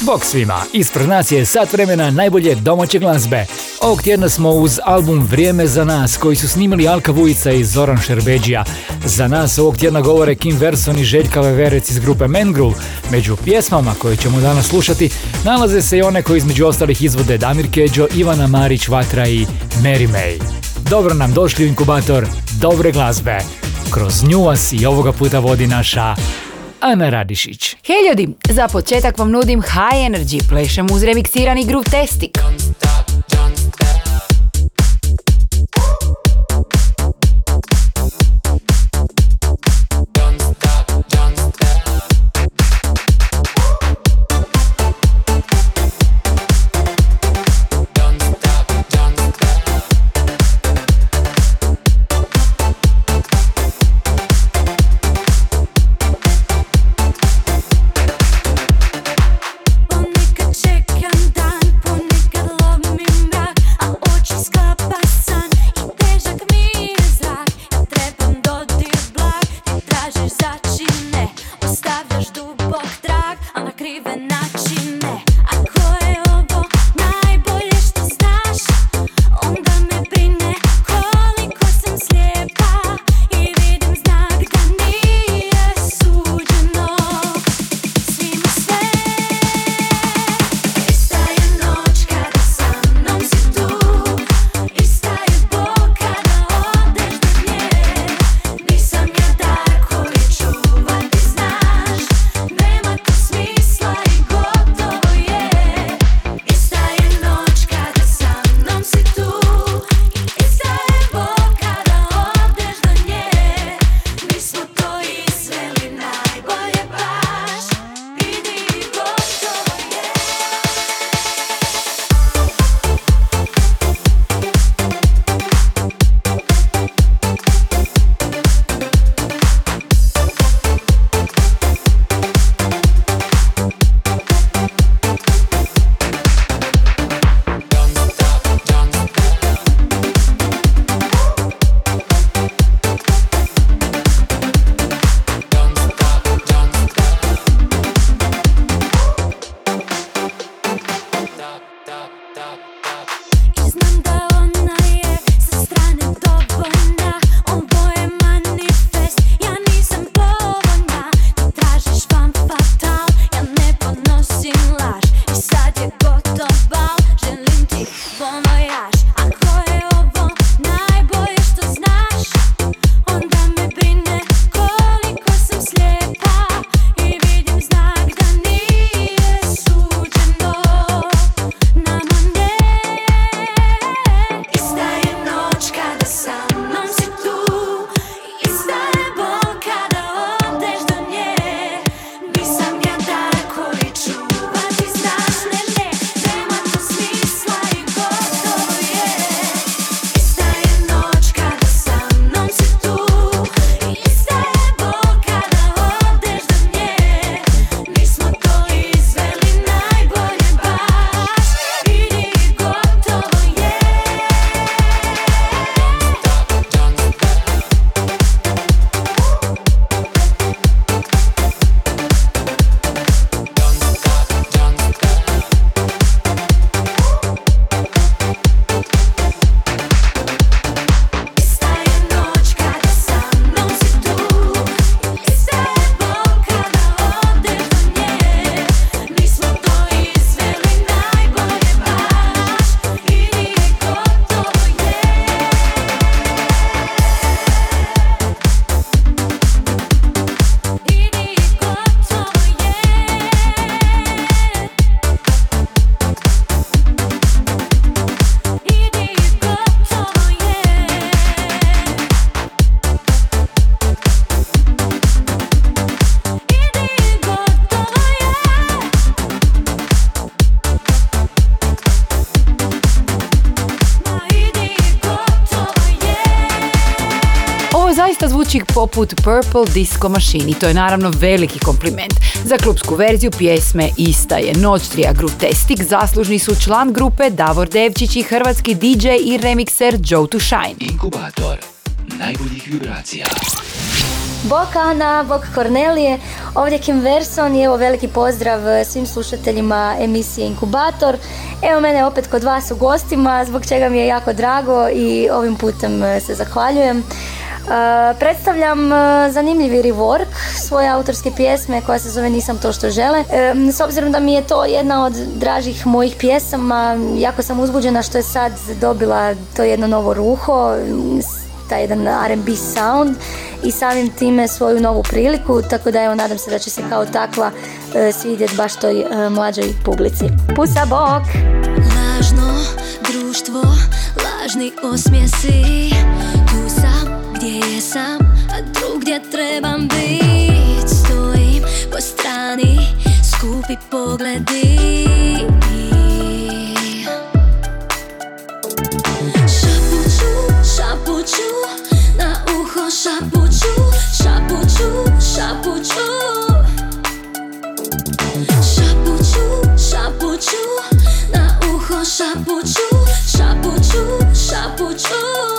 Bog svima, ispred nas je sat vremena najbolje domaće glazbe. Ovog tjedna smo uz album Vrijeme za nas koji su snimili Alka Vujica i Zoran Šerbeđija. Za nas ovog tjedna govore Kim Verson i Željka Veverec iz grupe Mengru. Među pjesmama koje ćemo danas slušati nalaze se i one koje između ostalih izvode Damir Keđo, Ivana Marić, Vatra i Mary May. Dobro nam došli u inkubator dobre glazbe. Kroz nju vas i ovoga puta vodi naša Ana Radišić. Hej ljudi, za početak vam nudim High Energy, plešem uz remiksirani Groove Testik. Trag, a na doista zvuči poput Purple Disco Machine i to je naravno veliki kompliment. Za klubsku verziju pjesme Ista je Noćtrija Grutestik zaslužni su član grupe Davor Devčić i hrvatski DJ i remikser Joe to Shine. Inkubator najboljih vibracija. Bok Ana, Bok Kornelije, ovdje Kim Verson i evo veliki pozdrav eh, svim slušateljima emisije Inkubator. Evo mene opet kod vas u gostima, zbog čega mi je jako drago i ovim putem eh, se zahvaljujem. Eh, predstavljam eh, zanimljivi rework svoje autorske pjesme koja se zove Nisam to što žele. S obzirom da mi je to jedna od dražih mojih pjesama, jako sam uzbuđena što je sad dobila to jedno novo ruho, taj jedan R&B sound i samim time svoju novu priliku, tako da evo nadam se da će se kao takva e, svidjet baš toj mlađoj publici. Pusa bok! Lažno društvo, lažni osmjesi gdje jesam, a drugdje trebam bit Stojim po strani, skupi pogledi Šapuću, šapuću, na uho šapuću Šapuću, šapuću Šapuću, šapuću, na uho šapuću, šapuću, šapuću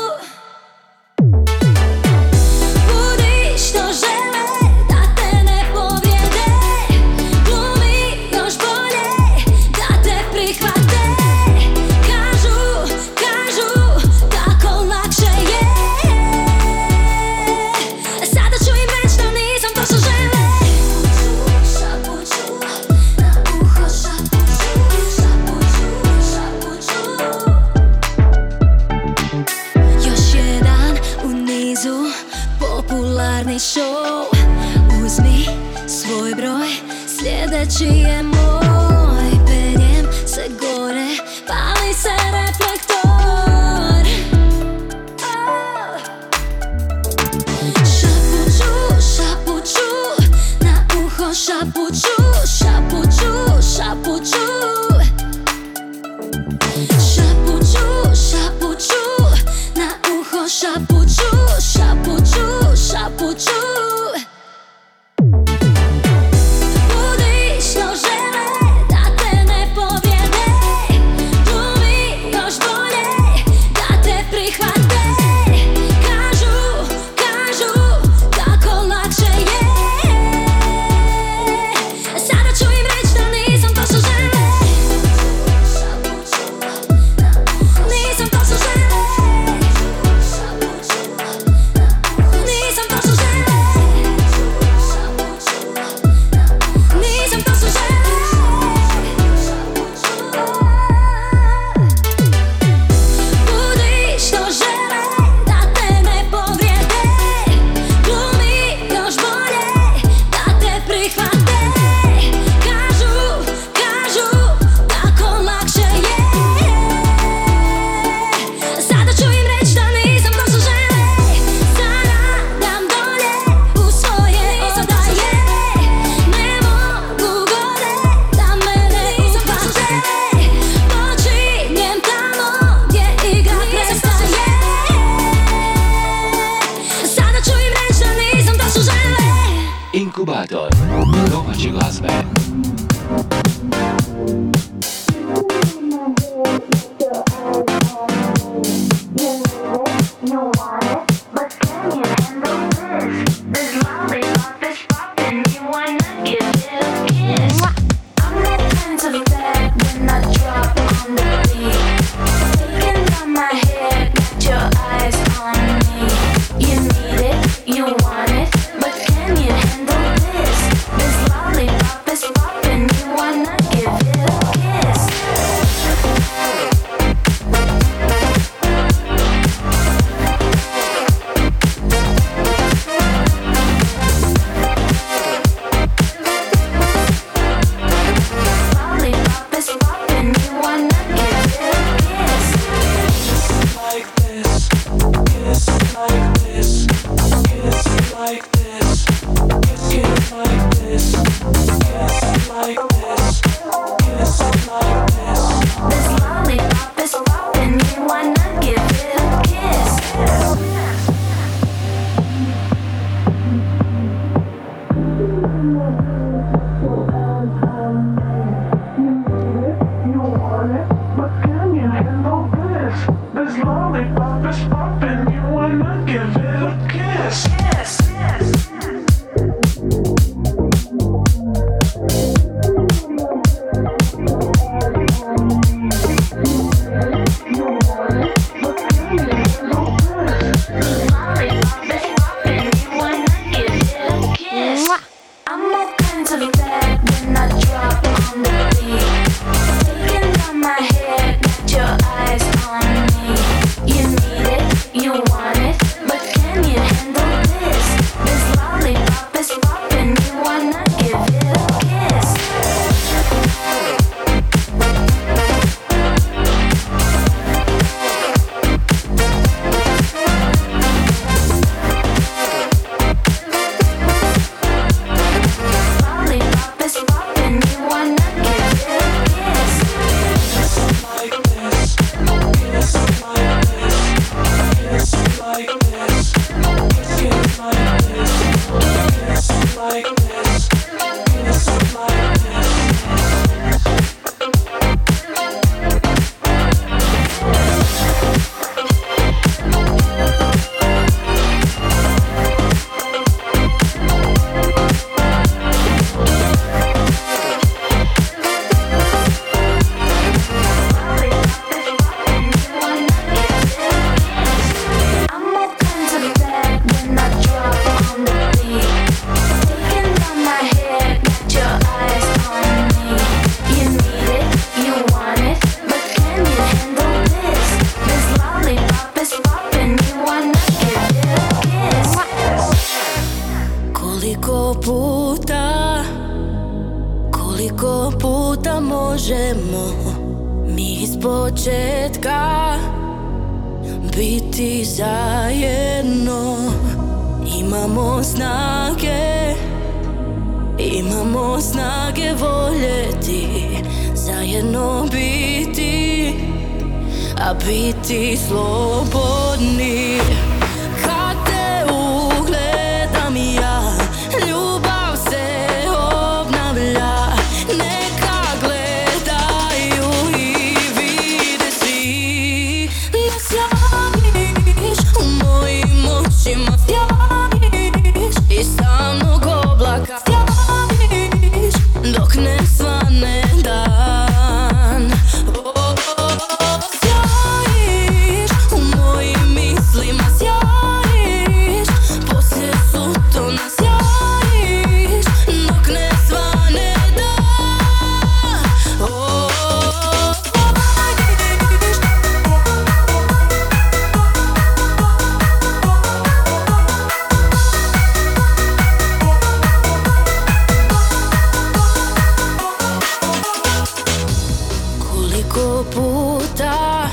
Koliko puta,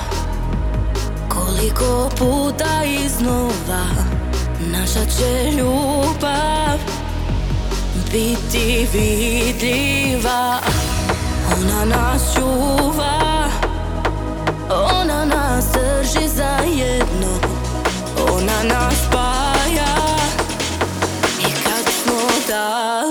koliko puta iznova Naša će ljubav biti vidljiva. Ona nas čuva, ona nas drži zajedno Ona nas spaja. I kad smo daleko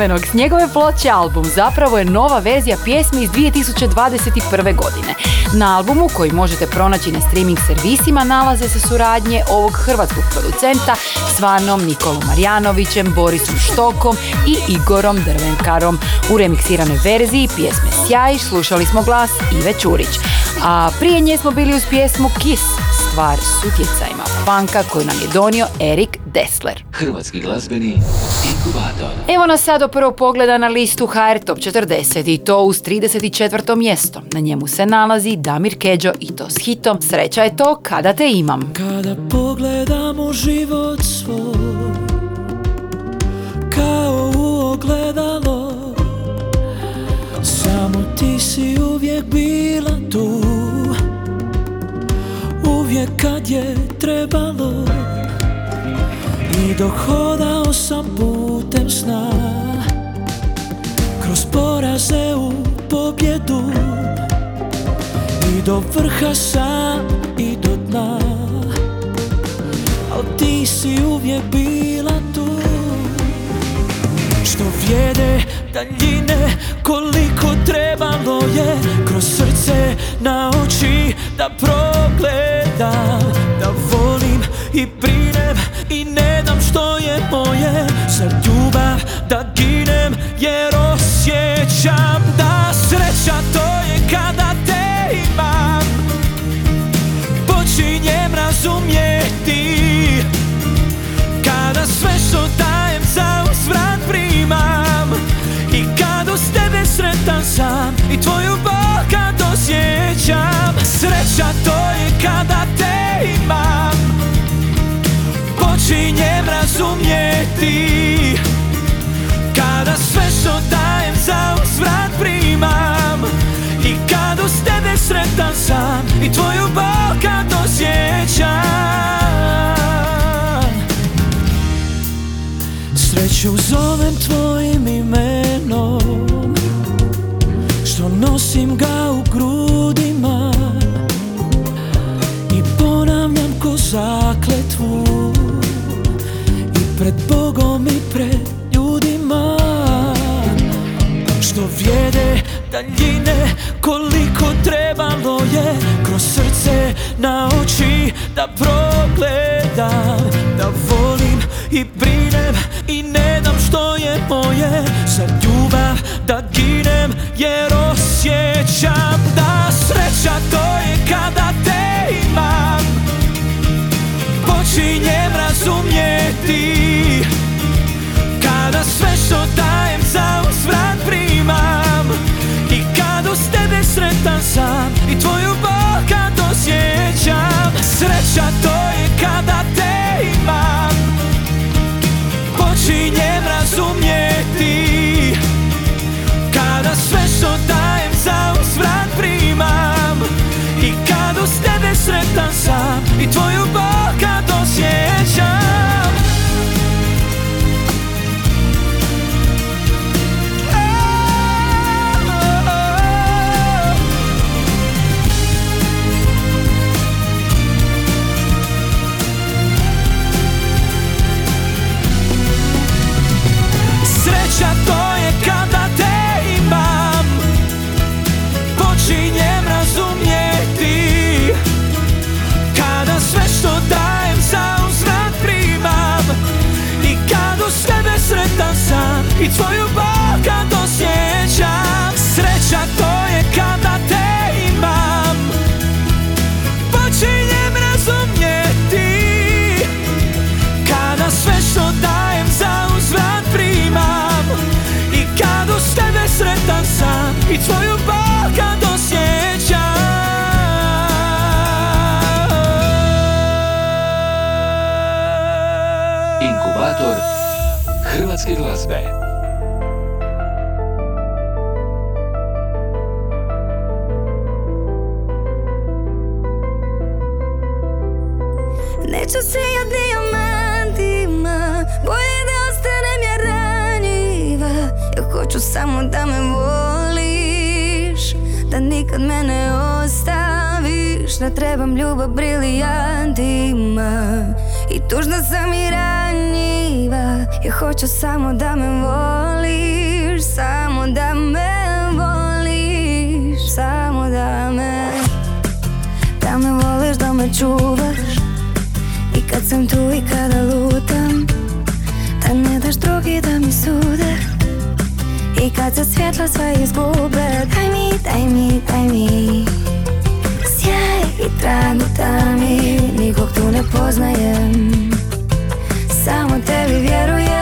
Kamenog s njegove ploče album zapravo je nova verzija pjesme iz 2021. godine. Na albumu koji možete pronaći na streaming servisima nalaze se suradnje ovog hrvatskog producenta s Vanom Nikolom Marjanovićem, Borisom Štokom i Igorom Drvenkarom. U remiksiranoj verziji pjesme Sjajiš slušali smo glas Ive Čurić, a prije nje smo bili uz pjesmu Kiss, stvar s utjecajima funka koju nam je donio Erik Dessler. Hrvatski glazbeni. Evo nas sad do prvog pogleda na listu HR Top 40 i to uz 34. mjesto. Na njemu se nalazi Damir Keđo i to s hitom Sreća je to kada te imam. Kada pogledam u život svoj Kao u ogledalo Samo ti si uvijek bila tu Uvijek kad je trebalo I dok hodao sam putem sna. Kroz poraze u pobjedu. I do vrha sam i do dna. Al ti si uvijek bila tu. Što vrijede daljine Koliko trebalo je. Kroz srce na oči Da progledam Da volim i brinem I ne dam što je moje. Za ljubav da ginem Jer osjećam da sreća to je kada te imam. Počinjem razumjeti Kada sve što dajem za uzvrat primam. I kad uz tebe sretan sam I tvoju bol kad osjećam Sreća to je kada te imam Počinjem razumjeti. Kada sve što dajem za uzvrat primam I kad uz tebe sretan sam I tvoju bol kad osjećam. Sreću zovem tvojim imenom Što nosim ga u grudima I ponavljam ko daljine Koliko trebalo je Kroz srce na oči da progledam Da volim i brinem i ne dam što je moje. Za ljubav da ginem jer osjećam da sreća to je kada te imam. Počinjem razumjeti Kada sve što dajem za uz tebe sretan sam I tvoju bol kad osjećam Sreća to je kada te imam. Počinjem razumjeti Kada sve što dajem za uzvrat primam. I kad uz tebe sretan sam I tvoju bol kad osjećam glazbe. Neću se ja dijamantima Bolje da ostanem ja ranjiva Ja hoću samo da me voliš Da nikad me ne ostaviš Ne trebam ljubav brilijantima I tužna sam i ranjiva. Ja hoću samo da me voliš Samo da me voliš Samo da me Da me voliš, da me čuvaš. I kad sam tu i kada lutam Da ne daš drugi da mi sude. I kad se svjetla sve izgube Daj mi, daj mi, daj mi i tragu da mi Nikog tu ne poznajem. Samo tebi vjerujem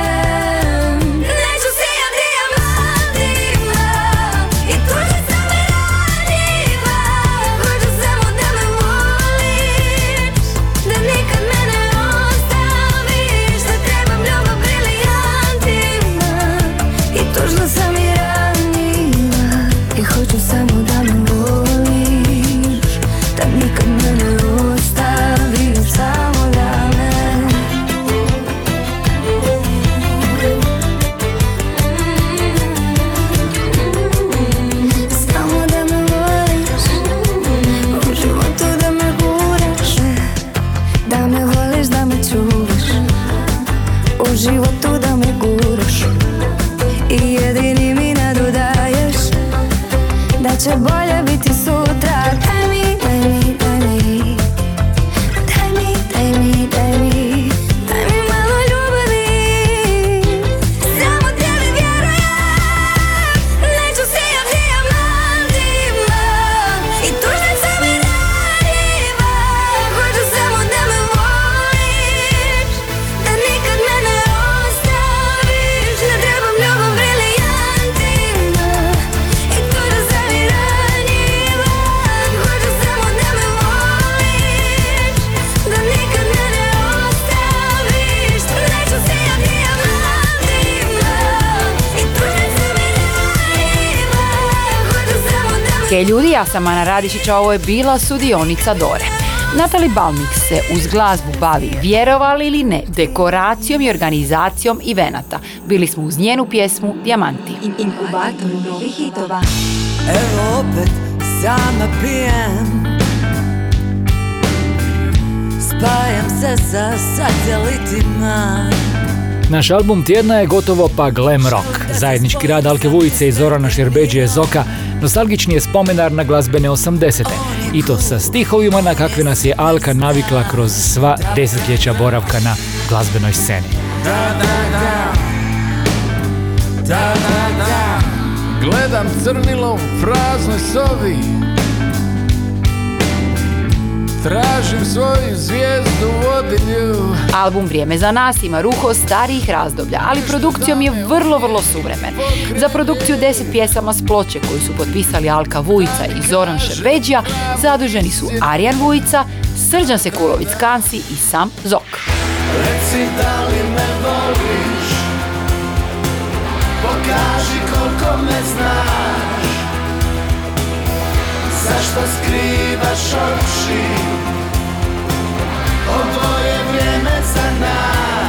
ljudi, ja sam Ana Radišić, a ovo je bila sudionica Dore. Natali Balmik se uz glazbu bavi, vjerovali ili ne, dekoracijom i organizacijom evenata. Bili smo uz njenu pjesmu Dijamanti. Inkubator novih hitova. Evo opet sama pijem Spajam se sa satelitima Naš album tjedna je gotovo pa glam rock. Zajednički rad Alke Vujice i Zorana Šerbeđije Zoka nostalgični je spomenar na glazbene 80. I to sa stihovima na kakve nas je Alka navikla kroz sva desetljeća boravka na glazbenoj sceni. Da, da, da Da, da, da Gledam crnilo u praznoj sobi Tražim svoju zvijezdu vodilju Album Vrijeme za nas ima ruho starijih razdoblja, ali produkcijom je vrlo, vrlo suvremen. Za produkciju deset pjesama s ploče koju su potpisali Alka Vujica i Zoran Šerbeđija zaduženi su Arjan Vujica, Srđan Sekulovic Kansi i sam Zok. Reci da li me voliš Pokaži koliko me znaš Zašto skrivaš oči? Ovo je vrijeme za nas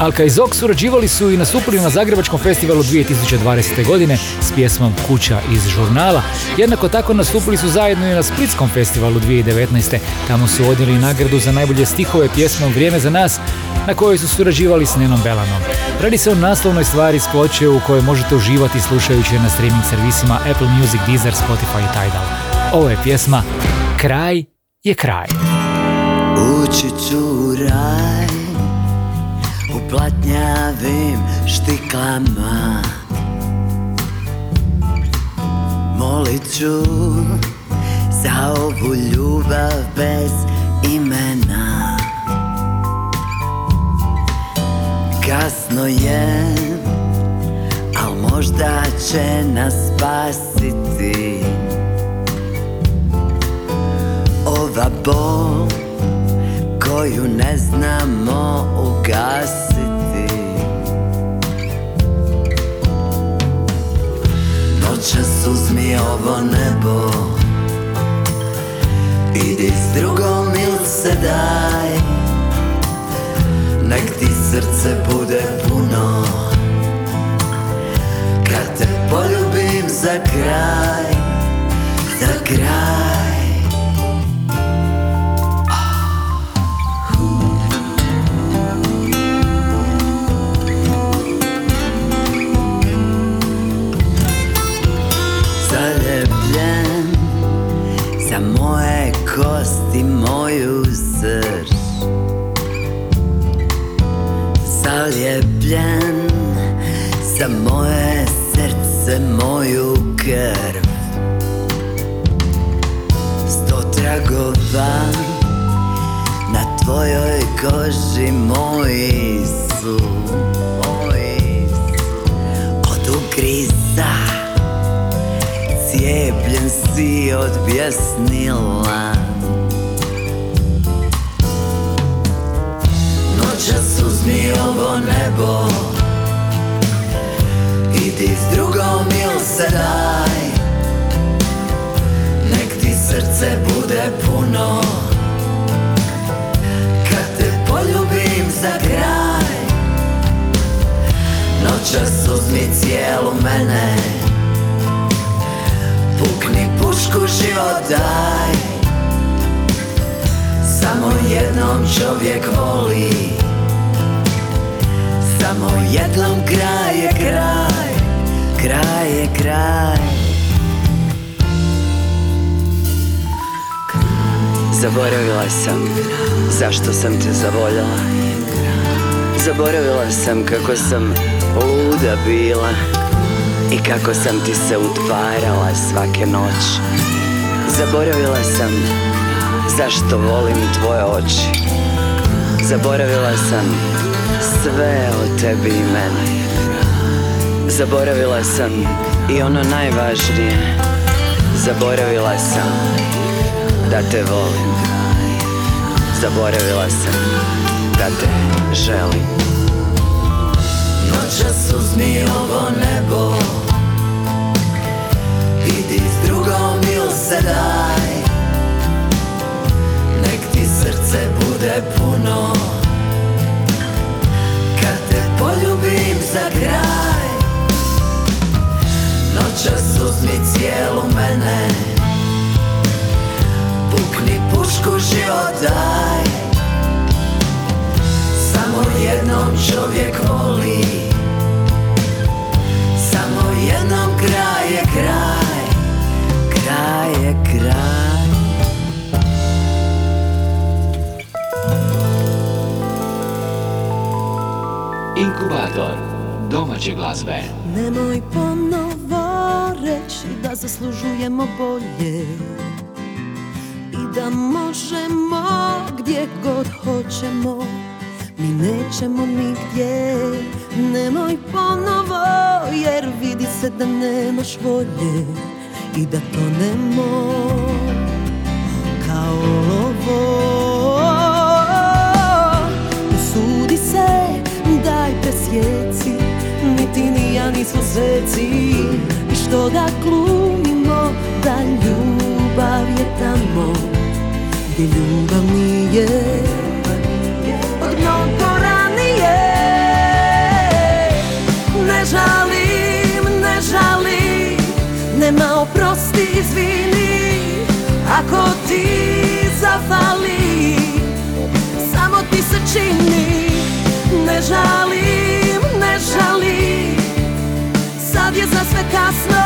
Alka i Zok surađivali su i nastupili na Zagrebačkom festivalu 2020. godine s pjesmom Kuća iz žurnala. Jednako tako nastupili su zajedno i na Splitskom festivalu 2019. Tamo su odnijeli nagradu za najbolje stihove pjesmom Vrijeme za nas, na kojoj su surađivali s Nenom Belanom. Radi se o naslovnoj stvari s ploče u kojoj možete uživati slušajući na streaming servisima Apple Music, Deezer, Spotify i Tidal. Ovo je pjesma Kraj je kraj. Ući ću raj platnjavim štiklama. Molit ću za ovu ljubav bez imena. Kasno je, al možda će nas spasiti. Ova bol koju ne znamo ugasiti Noćas uzmi ovo nebo. Idi s drugom il se daj. Nek ti srce bude puno. Kad te poljubim za kraj Za kraj kosti, moju srž. Zaljepljen za moje srce, moju krv. Sto tragova na tvojoj koži moji su Moji su. Od ugriza Cijepljen si od bjesnila nebo. Idi s drugom il se daj. Nek ti srce bude puno. Kad te poljubim za kraj Noćas uzmi cijelu mene. Pukni pušku život daj. Samo jednom čovjek voli Samo jednom kraj je kraj Kraj je kraj. Zaboravila sam zašto sam te zavoljela. Zaboravila sam kako sam luda bila I kako sam ti se utvarala svake noći Zaboravila sam zašto volim tvoje oči. Zaboravila sam sve o tebi i meni. Zaboravila sam i ono najvažnije. Zaboravila sam da te volim. Zaboravila sam da te želim. Noćas uzmi ovo nebo. Idi s drugom il se daj. Nek ti srce bude puno za kraj. Noćas uzmi cijelu mene. Pukni pušku život daj. Samo jednom čovjek voli. Samo jednom kraj je kraj. Kraj. Inkubator domaće glazbe. Nemoj ponovo reći da zaslužujemo bolje I da možemo gdje god hoćemo. Mi nećemo nigdje. Nemoj ponovo jer vidi se da nemaš volje I da to nemo kao ovo Usudi se, daj presjeci ja nismo sveci I što da glumimo da ljubav je tamo Gdje ljubav nije. Od mnogo ranije Ne žalim, ne žalim Nema oprosti, izvini Ako ti zafali Samo ti se čini Ne žalim, ne žalim Sad je za sve kasno.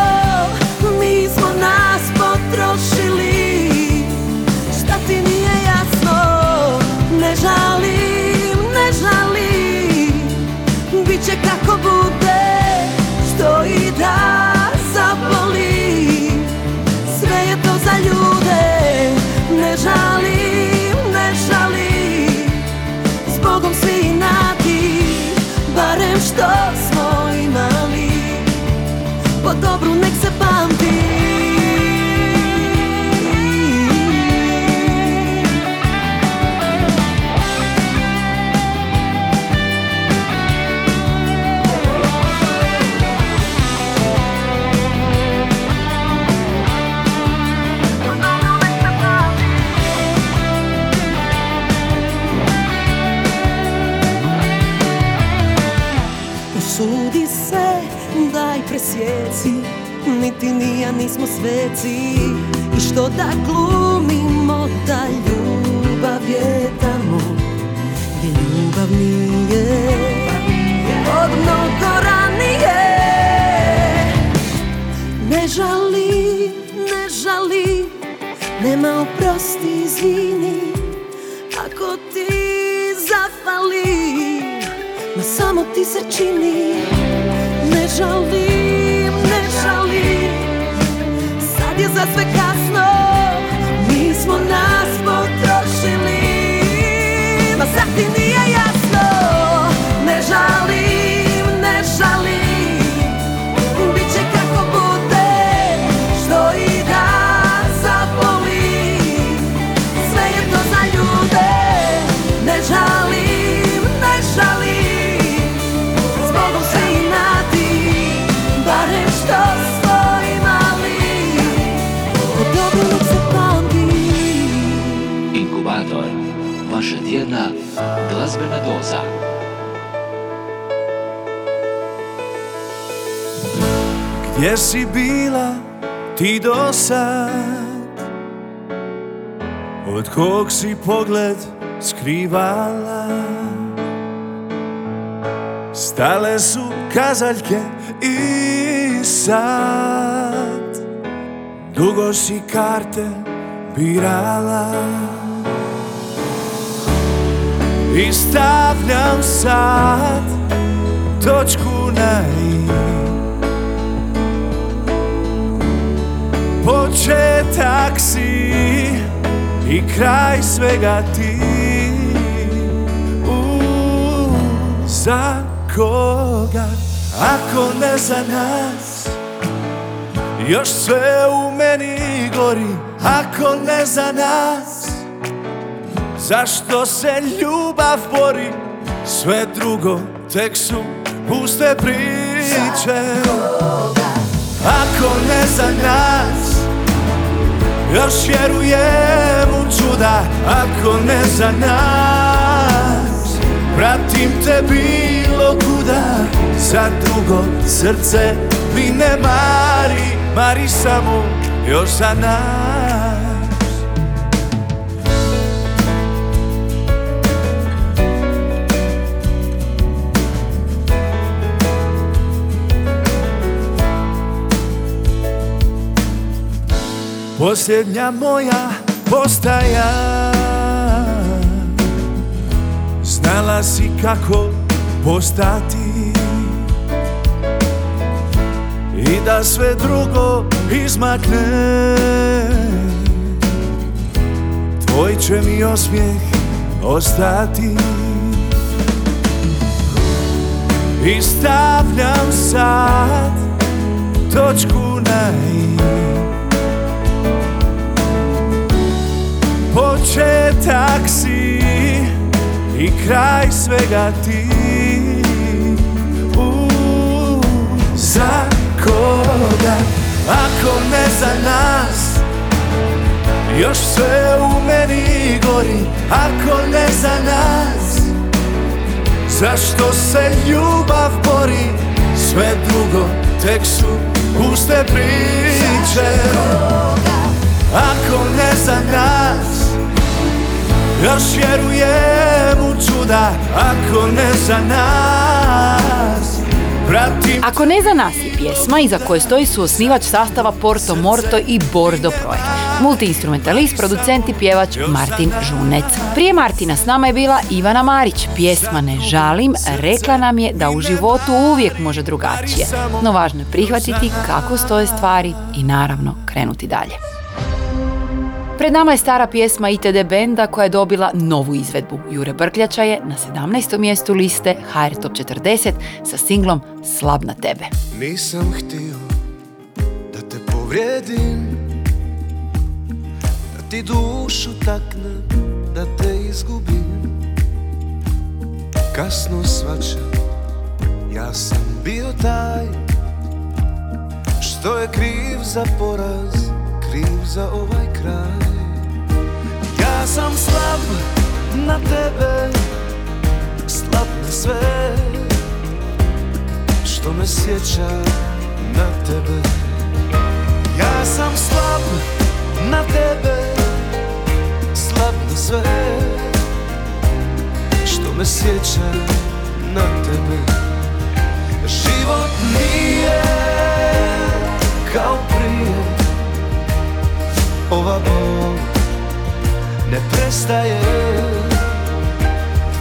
Mi smo nas potrošili. Šta ti nije jasno? Ne žalim, nismo sveci. I što da glumimo da ljubav je tamo Gdje ljubav nije. Od mnogo ranije. Ne žali, ne žali. Nema oprosti, izvini. Ako ti zafali Ma samo ti se čini. Ne žalim, Sad je Gdje si bila ti do sad? Od kog si pogled skrivala? Stale su kazaljke i sad Dugo si karte birala I stavljam sad točku na i Početak si i kraj svega ti. U, Za koga, ako ne za nas Još sve u meni gori, ako ne za nas Zašto se ljubav bori, sve drugo tek su puste priče. Ako ne za nas još vjerujem u čuda Ako ne za nas. Pratim te bilo kuda Za drugo srce mi ne mari. Mari samo još za nas Posljednja moja postaja. Znala si kako postati. I da sve drugo izmakne. Tvoj će mi osmijeh ostati. I stavljam sad točku na Početak si i kraj svega ti. U, Za koga, ako ne za nas Još sve u meni gori, ako ne za nas Zašto se ljubav bori, sve drugo tek su puste priče. Ako ne za nas, još vjerujem u čuda Ako ne za nas, pratim Ako ne za nas je pjesma iza koje stoji su osnivač sastava Porto Morto i Bordo Projekt. Multiinstrumentalist, producent i pjevač Martin Žunec. Prije Martina s nama je bila Ivana Marić. Pjesma Ne žalim rekla nam je da u životu uvijek može drugačije. No važno je prihvatiti kako stoje stvari i naravno krenuti dalje. Pred nama je stara pjesma ITD benda koja je dobila novu izvedbu. Jure Brkljača je na 17. mjestu liste HR Top 40 sa singlom Slab na tebe. Nisam htio da te povrijedim Da ti dušu taknem, da te izgubim Kasno svačam, ja sam bio taj Što je kriv za poraz, kriv za ovaj kraj Ja sam slab na tebe, slab na sve. Što me sjeća na tebe? Ja sam slab na tebe Slab na sve. Što me sjeća na tebe? Život nije kao prije. Ova bol ne prestaje.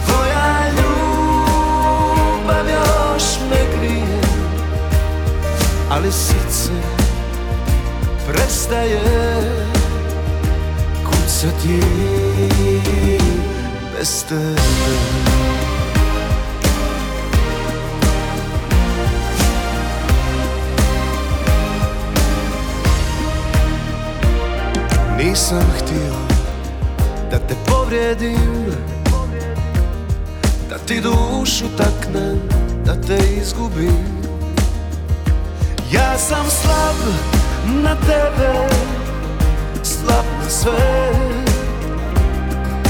Tvoja ljubav još me grije Ali srce prestaje. Kucati bez tebe Nisam htio da te povrijedim. Da ti dušu taknem, da te izgubim. Ja sam slab na tebe Slab na sve.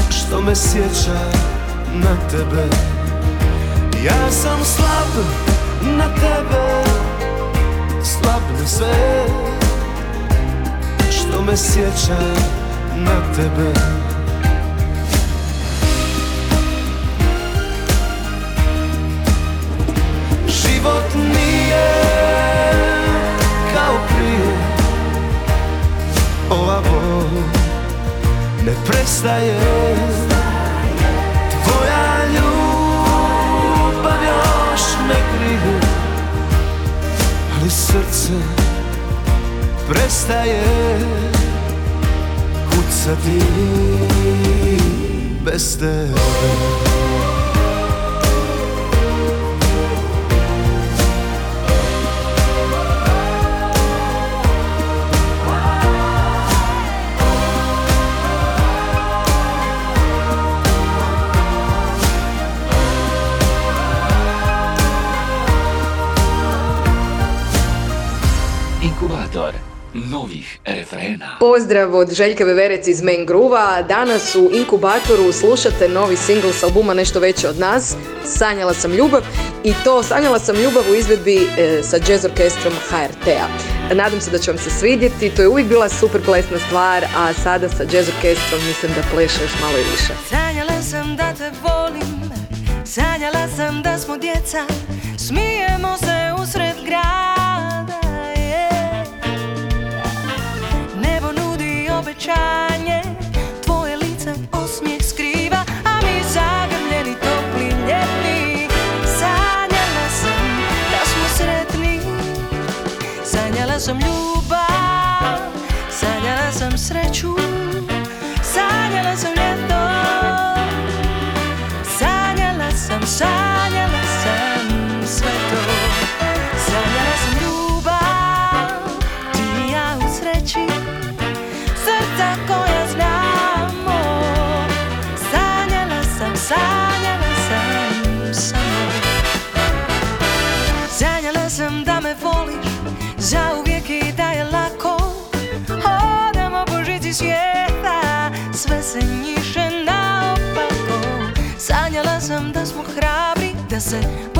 Što me sjeća na tebe? Ja sam slab na tebe Slab na sve. Što me sjeća na tebe ne prestaje. Tvoja ljubav još me krije Ali srce prestaje kucati bez tebe novih refrena. Pozdrav od Željka Veverec iz Main Groova. Danas u Inkubatoru slušate novi singl s albuma Nešto veće od nas. Sanjala sam ljubav i to Sanjala sam ljubav u izvedbi e, sa jazz orkestrom HRT-a. Nadam se da će vam se svidjeti, to je uvijek bila super plesna stvar, a sada sa jazz orkestrom mislim da pleše još malo i više. Sanjala sam da te volim Sanjala sam da smo djeca Smijemo se usred grada sjećanje Tvoje lice osmijeh skriva A mi zagrljeni topli ljetni Sanjala sam da smo sretni Sanjala sam ljubav Sanjala sam sreću Sanjala sam ljeto Sanjala sam, sanjala desert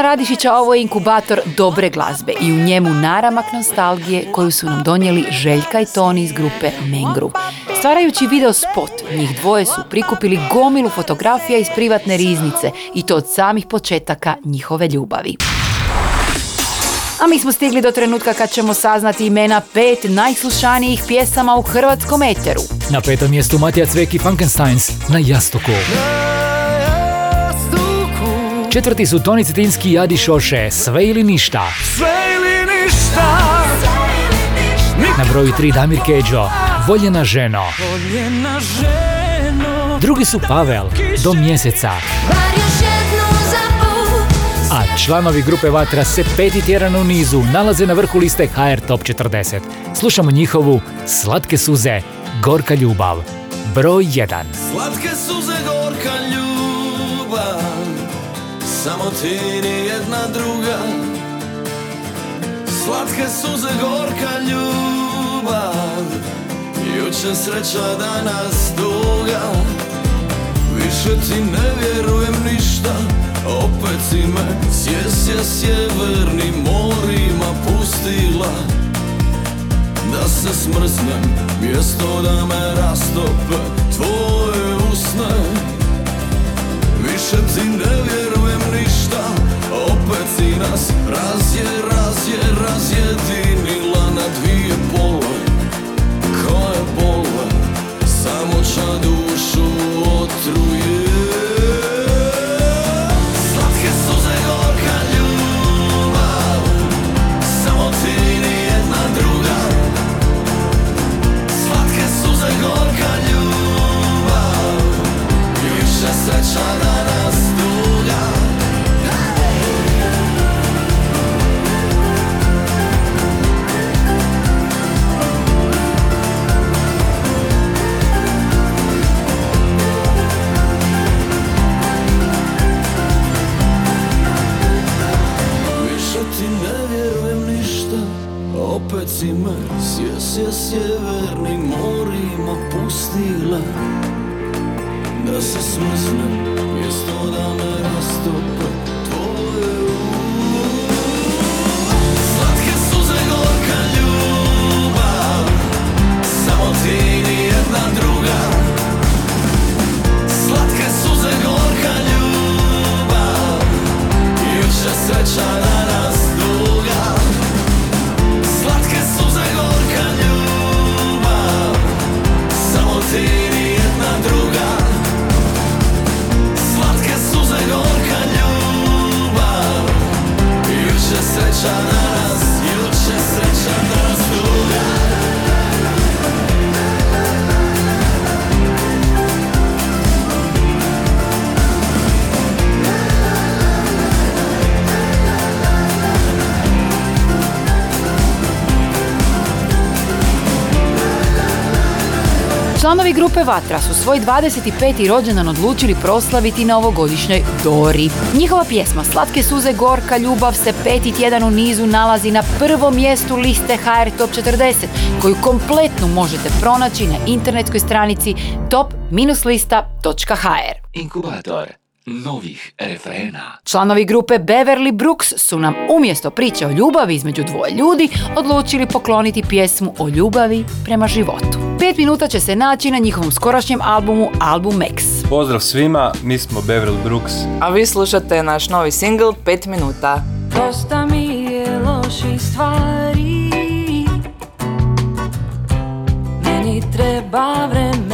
Wap-a- Ja sam Ana Radišić, a ovo je inkubator dobre glazbe i u njemu naramak nostalgije koju su nam donijeli Željka i Toni iz grupe Mengru. Stvarajući video spot, njih dvoje su prikupili gomilu fotografija iz privatne riznice i to od samih početaka njihove ljubavi. A mi smo stigli do trenutka kad ćemo saznati imena pet najslušanijih pjesama u hrvatskom eteru. Na petom mjestu Matija Cvek i Frankensteins na jastoku. Četvrti su Toni Cetinski i Adi Šoše, Sve ili ništa. Sve ili ništa Na broju 3 Damir Keđo, Voljena ženo. Voljena ženo Drugi su Pavel, Do mjeseca. A članovi grupe Vatra se peti tjedan u nizu nalaze na vrhu liste HR Top 40. Slušamo njihovu Slatke suze, Gorka ljubav. Broj 1. Slatke suze gorka ljubav Samo ti ni jedna druga. Slatke suze gorka ljubav. Juče sreća danas duga. Više ti ne vjerujem ništa. Opet si me sjesja sjevernim morima pustila. Da se smrznem Mjesto da me rastope tvoje usne Više ti ne vjerujem ništa. Opet si nas razje, razje, razjedinila na dvije pole. Koje bole Samo ča dušu otruje. Slatke suze gorka ljubav. Samo ti ni jedna druga. Slatke suze gorka ljubav Opet si me sjesja sjevernim morima pustila Da se smrznem Mjesto da me Juče Članovi grupe Vatra su svoj 25. rođendan odlučili proslaviti na ovogodišnjoj Dori. Njihova pjesma Slatke suze gorka ljubav se peti tjedan u nizu nalazi na prvom mjestu liste HR Top 40, koju kompletnu možete pronaći na internetskoj stranici top-lista.hr. Inkubator novih refrena. Članovi grupe Beverly Brooks su nam umjesto priče o ljubavi između dvoje ljudi odlučili pokloniti pjesmu o ljubavi prema životu. Pet minuta će se naći na njihovom skorašnjem albumu Album X. Pozdrav svima, mi smo Beverly Brooks. A vi slušate naš novi singl 5 minuta. Dosta mi je loših stvari Meni treba vremena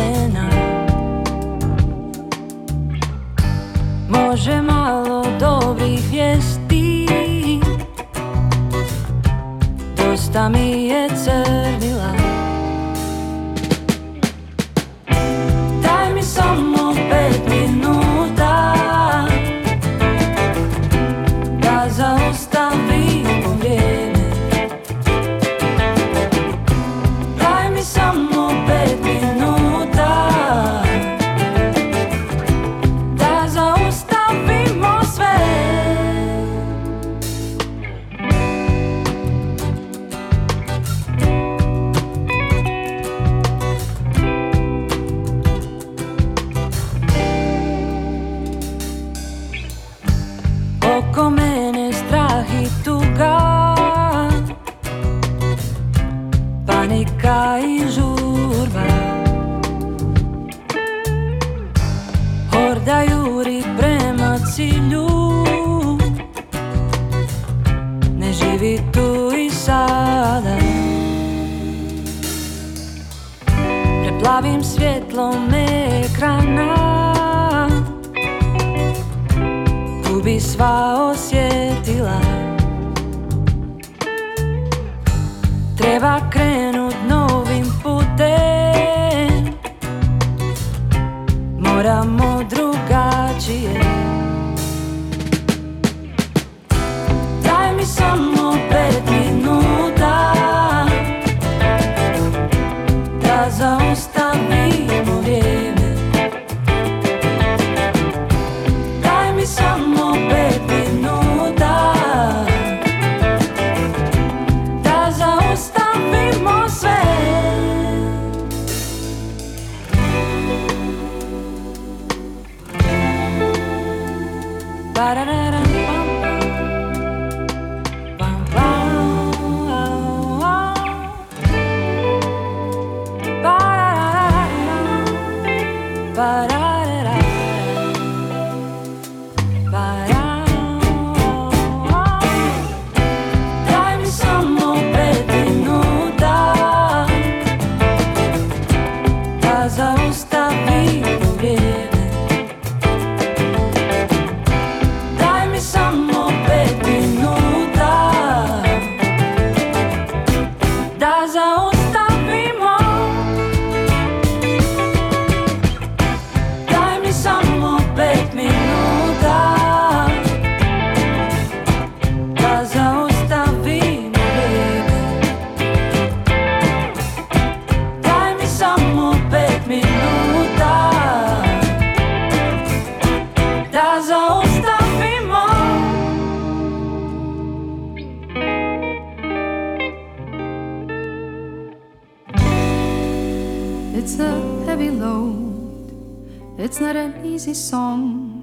song.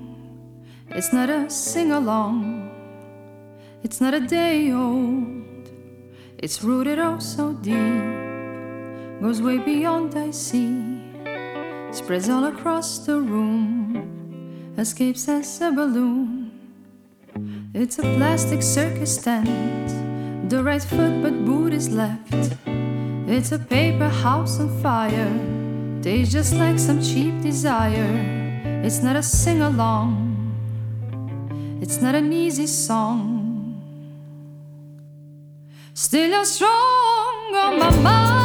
It's not a sing along. It's not a day old. It's rooted oh so deep. Goes way beyond I see. Spreads all across the room. Escapes as a balloon. It's a plastic circus tent. The right foot, but boot is left. It's a paper house on fire. Tastes just like some cheap desire. It's not a sing along. It's not an easy song. Still you're strong on my mind.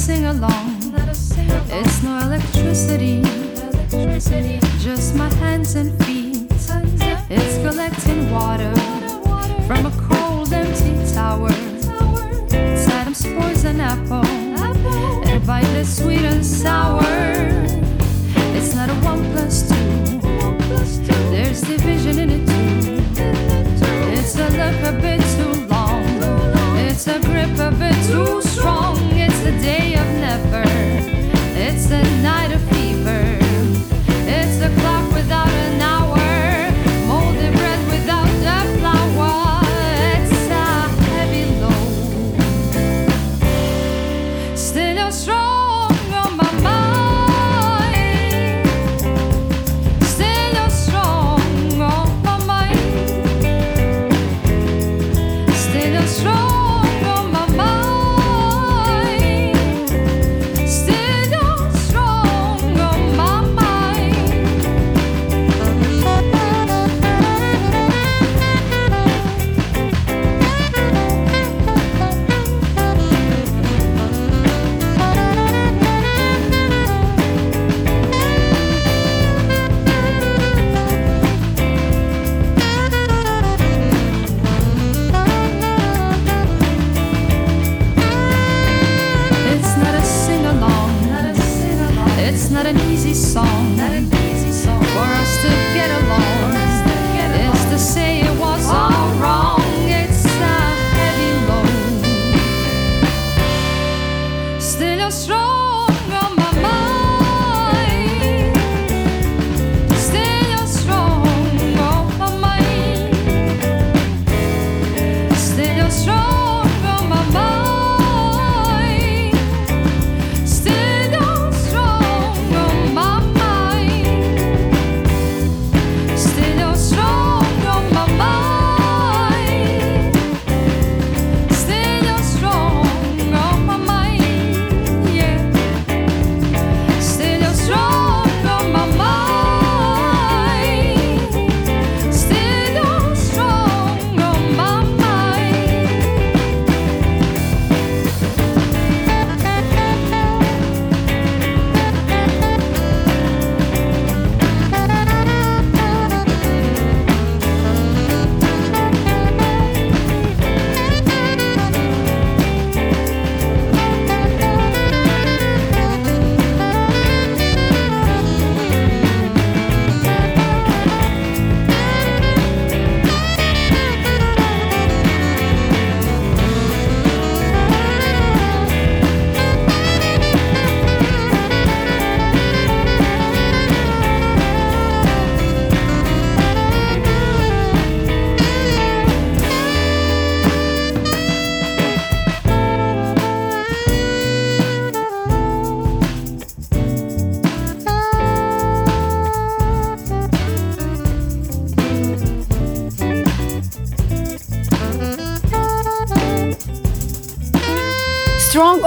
Sing along. It's no electricity. Just my hands and feet. It's collecting water from a cold, empty tower. It's Adam's poison apple. And a bite that's sweet and sour. It's not a one plus two. There's division in it too. It's a bit too. It's a grip a bit too strong. It's a day of never. It's a night of fever. It's a clock without an hour.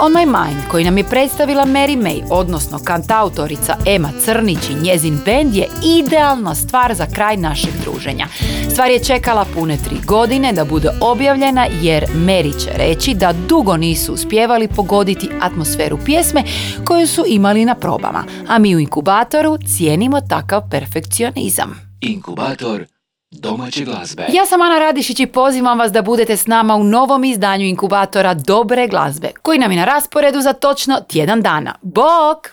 On my mind koji nam je predstavila Mary May, odnosno kantautorica Ema Crnić i njezin bend je idealna stvar za kraj našeg druženja. Stvar je čekala pune tri godine da bude objavljena jer Mary će reći da dugo nisu uspjevali pogoditi atmosferu pjesme koju su imali na probama, a mi u inkubatoru cijenimo takav perfekcionizam. Inkubator domaće glazbe. Ja sam Ana Radišić i pozivam vas da budete s nama u novom izdanju inkubatora Dobre glazbe, koji nam je na rasporedu za točno tjedan dana. Bok!